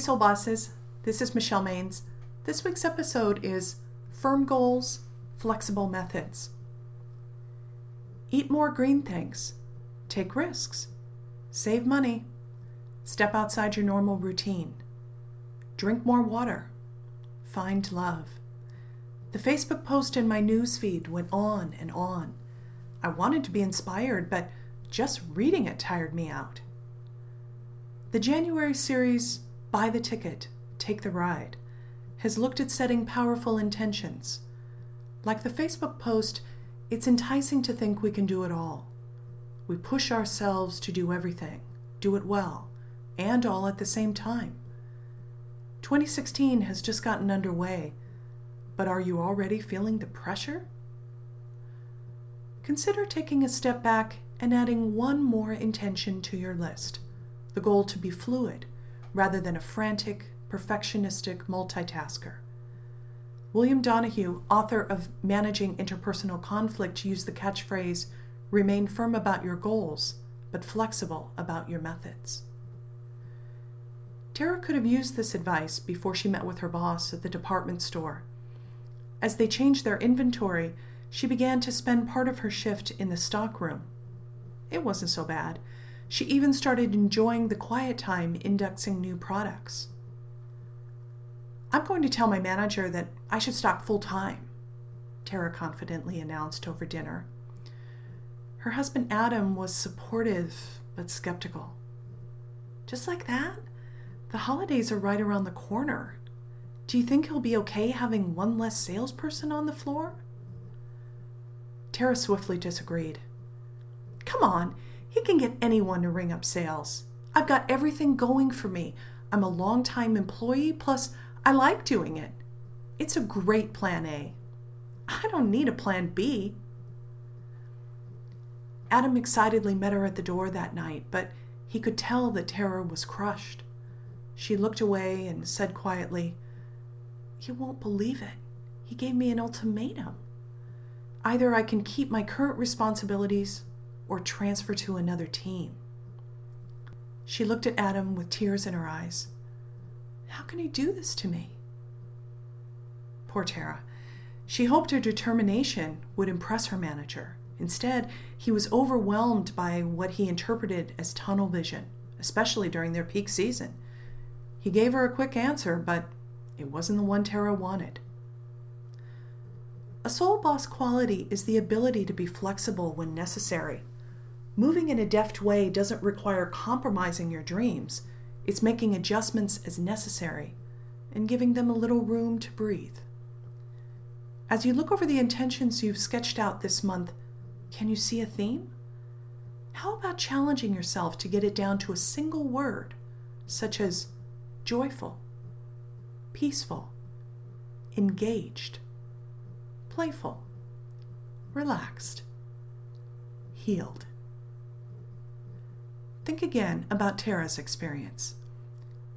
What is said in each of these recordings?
Soul Bosses. This is Michelle Maines. This week's episode is Firm Goals, Flexible Methods. Eat more green things. Take risks. Save money. Step outside your normal routine. Drink more water. Find love. The Facebook post in my newsfeed went on and on. I wanted to be inspired, but just reading it tired me out. The January series, Buy the Ticket, Take the Ride, has looked at setting powerful intentions. Like the Facebook post, it's enticing to think we can do it all. We push ourselves to do everything, do it well, and all at the same time. 2016 has just gotten underway, but are you already feeling the pressure? Consider taking a step back and adding one more intention to your list the goal to be fluid rather than a frantic, perfectionistic multitasker. William Donohue, author of Managing Interpersonal Conflict, used the catchphrase remain firm about your goals, but flexible about your methods. Tara could have used this advice before she met with her boss at the department store. As they changed their inventory, she began to spend part of her shift in the stock room. It wasn't so bad. She even started enjoying the quiet time indexing new products. I'm going to tell my manager that I should stock full time, Tara confidently announced over dinner. Her husband Adam was supportive but skeptical. Just like that? The holidays are right around the corner. Do you think he'll be okay having one less salesperson on the floor? Tara swiftly disagreed. Come on, he can get anyone to ring up sales. I've got everything going for me. I'm a long-time employee, plus, I like doing it. It's a great plan A. I don't need a plan B. Adam excitedly met her at the door that night, but he could tell that Tara was crushed. She looked away and said quietly, You won't believe it. He gave me an ultimatum. Either I can keep my current responsibilities or transfer to another team. She looked at Adam with tears in her eyes. How can he do this to me? Poor Tara. She hoped her determination would impress her manager. Instead, he was overwhelmed by what he interpreted as tunnel vision, especially during their peak season. He gave her a quick answer, but it wasn't the one Tara wanted. A soul boss quality is the ability to be flexible when necessary. Moving in a deft way doesn't require compromising your dreams, it's making adjustments as necessary and giving them a little room to breathe. As you look over the intentions you've sketched out this month, can you see a theme? How about challenging yourself to get it down to a single word, such as joyful, peaceful, engaged, playful, relaxed, healed? Think again about Tara's experience.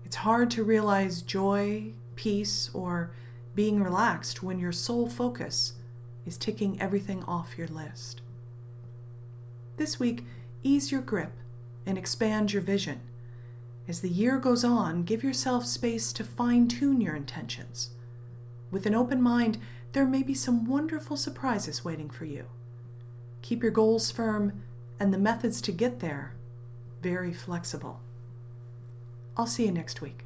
It's hard to realize joy, peace, or being relaxed when your sole focus is ticking everything off your list. This week, ease your grip and expand your vision. As the year goes on, give yourself space to fine tune your intentions. With an open mind, there may be some wonderful surprises waiting for you. Keep your goals firm and the methods to get there very flexible. I'll see you next week.